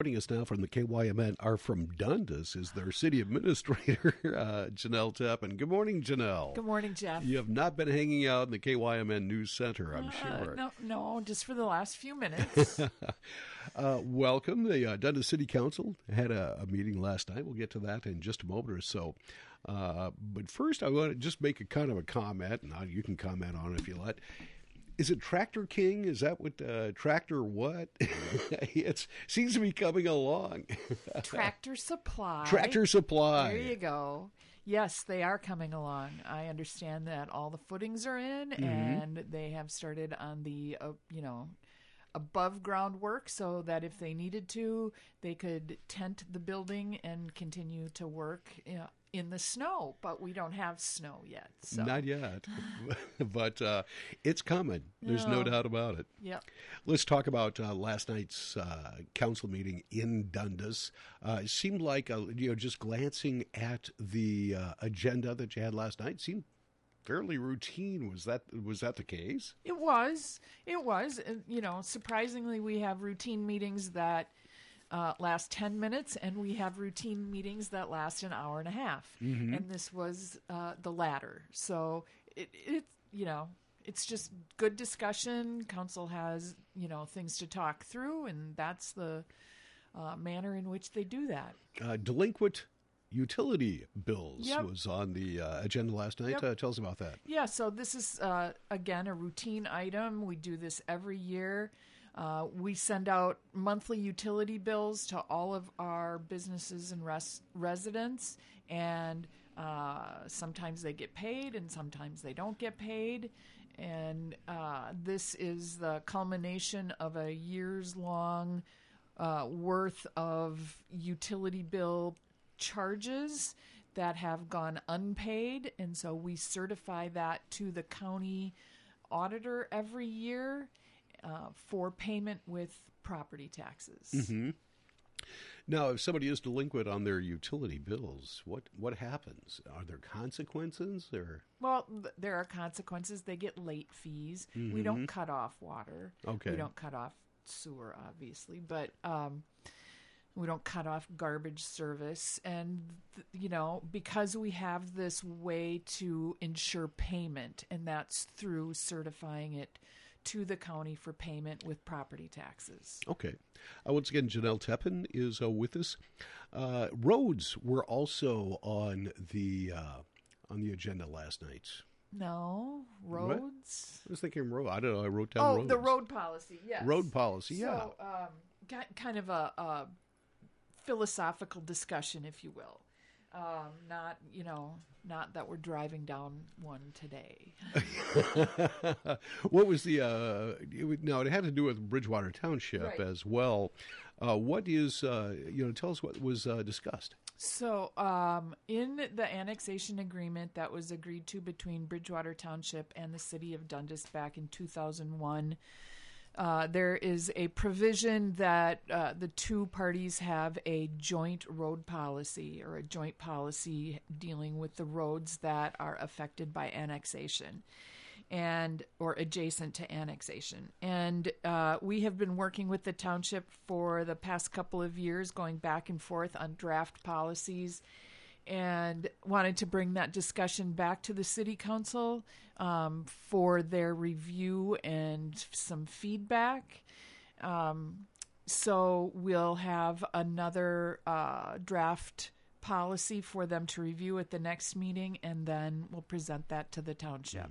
Joining us now from the KYMN are from Dundas is their city administrator, uh, Jenelle Teppen. Good morning, Jenelle. Good morning, Jeff. You have not been hanging out in the KYMN News Center, I'm Uh, sure. no, no, just for the last few minutes. Uh, welcome. The uh, Dundas City Council had a, a meeting last night. We'll get to that in just a moment or so. Uh, but first, I want to just make a kind of a comment, and you can comment on it if you like. Is it Tractor King? Is that what uh, Tractor what? it seems to be coming along. Tractor Supply. Tractor Supply. There you go. Yes, they are coming along. I understand that all the footings are in, and they have started on the, uh, you know, above ground work, so that if they needed to, they could tent the building and continue to work in the snow. But we don't have snow yet. So. Not yet, but uh, it's coming. There's no No. doubt about it. Yep. Let's talk about uh, last night's uh, council meeting in Dundas. Uh, it seemed like, uh, you know, just glancing at the uh, agenda that you had last night, seemed fairly routine. Was that was that the case? It was. It was. You know, surprisingly, we have routine meetings that uh, last 10 minutes, and we have routine meetings that last an hour and a half. And this was uh, the latter. So it, it, you know, it's just good discussion. Council has, you know, things to talk through, and that's the uh, manner in which they do that. Uh, delinquent utility bills Yep. was on the uh, agenda last night. Yep. Uh, tell us about that. Yeah, so this is uh, again a routine item. We do this every year. Uh, we send out monthly utility bills to all of our businesses and res- residents, and uh, sometimes they get paid, and sometimes they don't get paid. And uh, this is the culmination of a years long uh, worth of utility bill charges that have gone unpaid. And so we certify that to the county auditor every year uh, for payment with property taxes. Now, if somebody is delinquent on their utility bills, what what happens? Are there consequences or? Well, th- there are consequences. They get late fees. We don't cut off water. Okay. We don't cut off sewer, obviously, but um, we don't cut off garbage service. And, you know, because we have this way to ensure payment, and that's through certifying it to the county for payment with property taxes. Okay. Uh, once again, Jenelle Teppen is uh, with us. Uh, roads were also on the uh, on the agenda last night. No, roads. I was thinking road. I don't know. I wrote down Oh, roads. the road policy, yes. Road policy, yeah. So, um, kind of a, a philosophical discussion, if you will. Um, not, you know, not that we're driving down one today. what was the? Uh, it, no, it had to do with Bridgewater Township Right. as well. Uh, what is? Uh, you know, tell us what was uh, discussed. So, um, in the annexation agreement that was agreed to between Bridgewater Township and the city of Dundas back in 2001, uh, there is a provision that uh, the two parties have a joint road policy or a joint policy dealing with the roads that are affected by annexation and or adjacent to annexation. And uh, we have been working with the township for the past couple of years, going back and forth on draft policies, and wanted to bring that discussion back to the city council um, for their review and some feedback. Um, so we'll have another uh, draft policy for them to review at the next meeting, and then we'll present that to the township.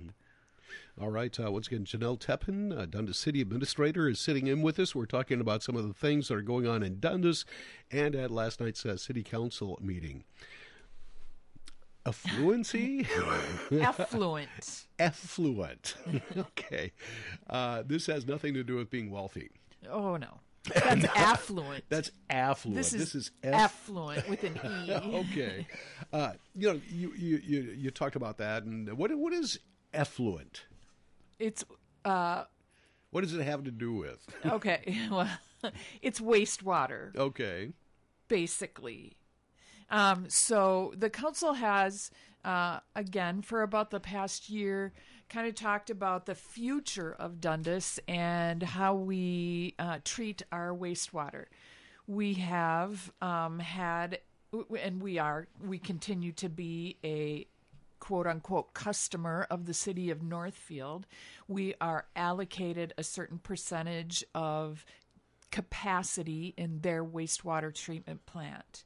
All right. Uh, once again, Jenelle Teppen, uh, Dundas City Administrator, is sitting in with us. We're talking about some of the things that are going on in Dundas and at last night's uh, City Council meeting. Affluency? Affluent. Effluent. okay. Uh, this has nothing to do with being wealthy. Oh no, that's affluent. That's affluent. this is, F- affluent with an e. okay. Uh, you know, you, you, you, you talked about that. And what, what is effluent? It's uh What does it have to do with? okay. Well, it's wastewater. Okay. basically. Um, so the council has, uh, again, for about the past year, kind of talked about the future of Dundas and how we uh, treat our wastewater. we have um, had, and we are, we continue to be a quote unquote customer of the city of Northfield. We are allocated a certain percentage of capacity in their wastewater treatment plant.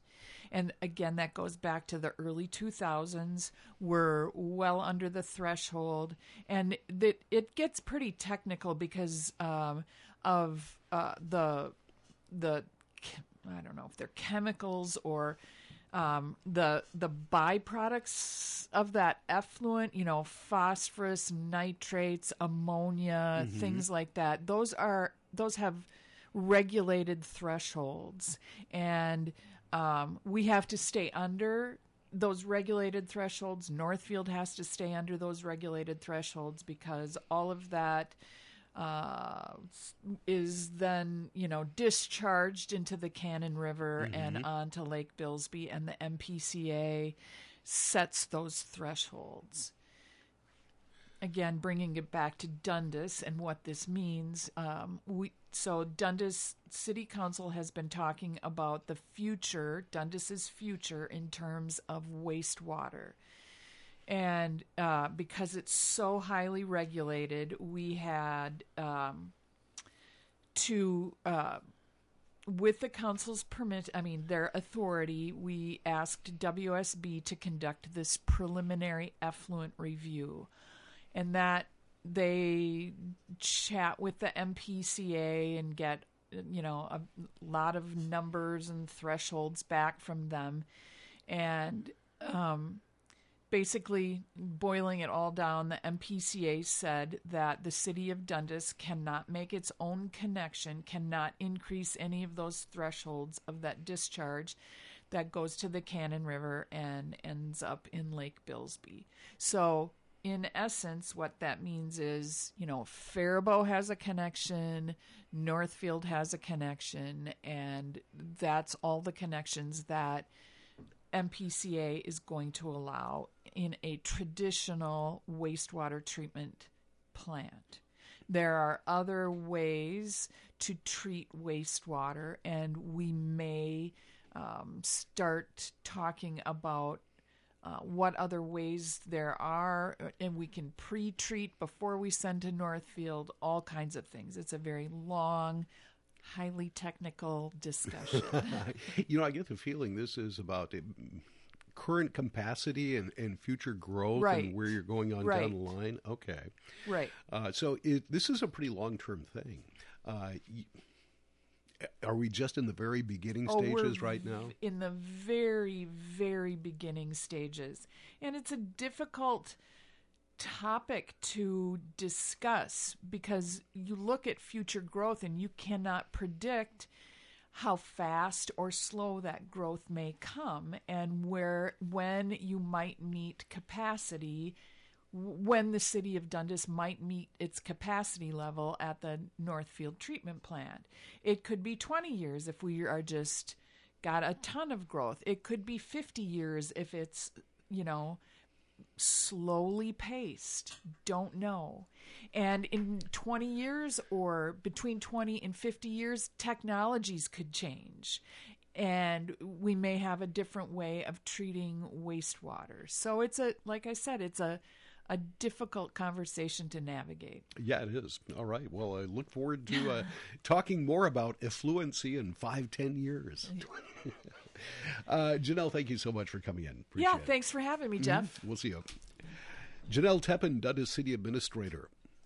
And again, that goes back to the early 2000s. We're well under the threshold. And that it gets pretty technical because um, of uh, the, the, I don't know if they're chemicals or um, the the byproducts of that effluent, you know, phosphorus, nitrates, ammonia, mm-hmm. things like that. Those are those have regulated thresholds, and um, we have to stay under those regulated thresholds. Northfield has to stay under those regulated thresholds because all of that uh, is then you know discharged into the Cannon River mm-hmm. and onto Lake Byllesby, and the MPCA sets those thresholds. Again, bringing it back to Dundas and what this means, um, we so Dundas City Council has been talking about the future, Dundas's future in terms of wastewater. And uh, because it's so highly regulated, we had um, to, uh, with the council's permit, I mean, their authority, we asked WSB to conduct this preliminary effluent review. And that they chat with the MPCA and get you know a lot of numbers and thresholds back from them, and um, basically boiling it all down, the MPCA said that the city of Dundas cannot make its own connection, cannot increase any of those thresholds of that discharge that goes to the Cannon River and ends up in Lake Byllesby. So in essence, what that means is, you know, Faribault has a connection, Northfield has a connection, and that's all the connections that MPCA is going to allow in a traditional wastewater treatment plant. There are other ways to treat wastewater, and we may um, start talking about uh, what other ways there are, uh, and we can pre treat before we send to Northfield, all kinds of things. It's a very long, highly technical discussion. you know, I get the feeling this is about current capacity and, and future growth right. and where you're going on right. down the line. Okay. Right. Uh, so it, this is a pretty long term thing. Uh, are we just in the very beginning oh, stages right now? In the very, very beginning stages. And it's a difficult topic to discuss because you look at future growth and you cannot predict how fast or slow that growth may come and where when you might meet capacity when the city of Dundas might meet its capacity level at the Northfield treatment plant. It could be 20 years if we are just got a ton of growth. It could be 50 years if it's, you know, slowly paced. Don't know. And in 20 years or between 20 and 50 years, technologies could change. And we may have a different way of treating wastewater. So it's a, like I said, it's a, a difficult conversation to navigate. Yeah, it is. All right. Well, I look forward to uh, talking more about effluency in five, ten years. uh, Jenelle, thank you so much for coming in. Appreciate yeah, thanks for having me, Jeff. Mm-hmm. We'll see you. Jenelle Teppen, Dundas City Administrator.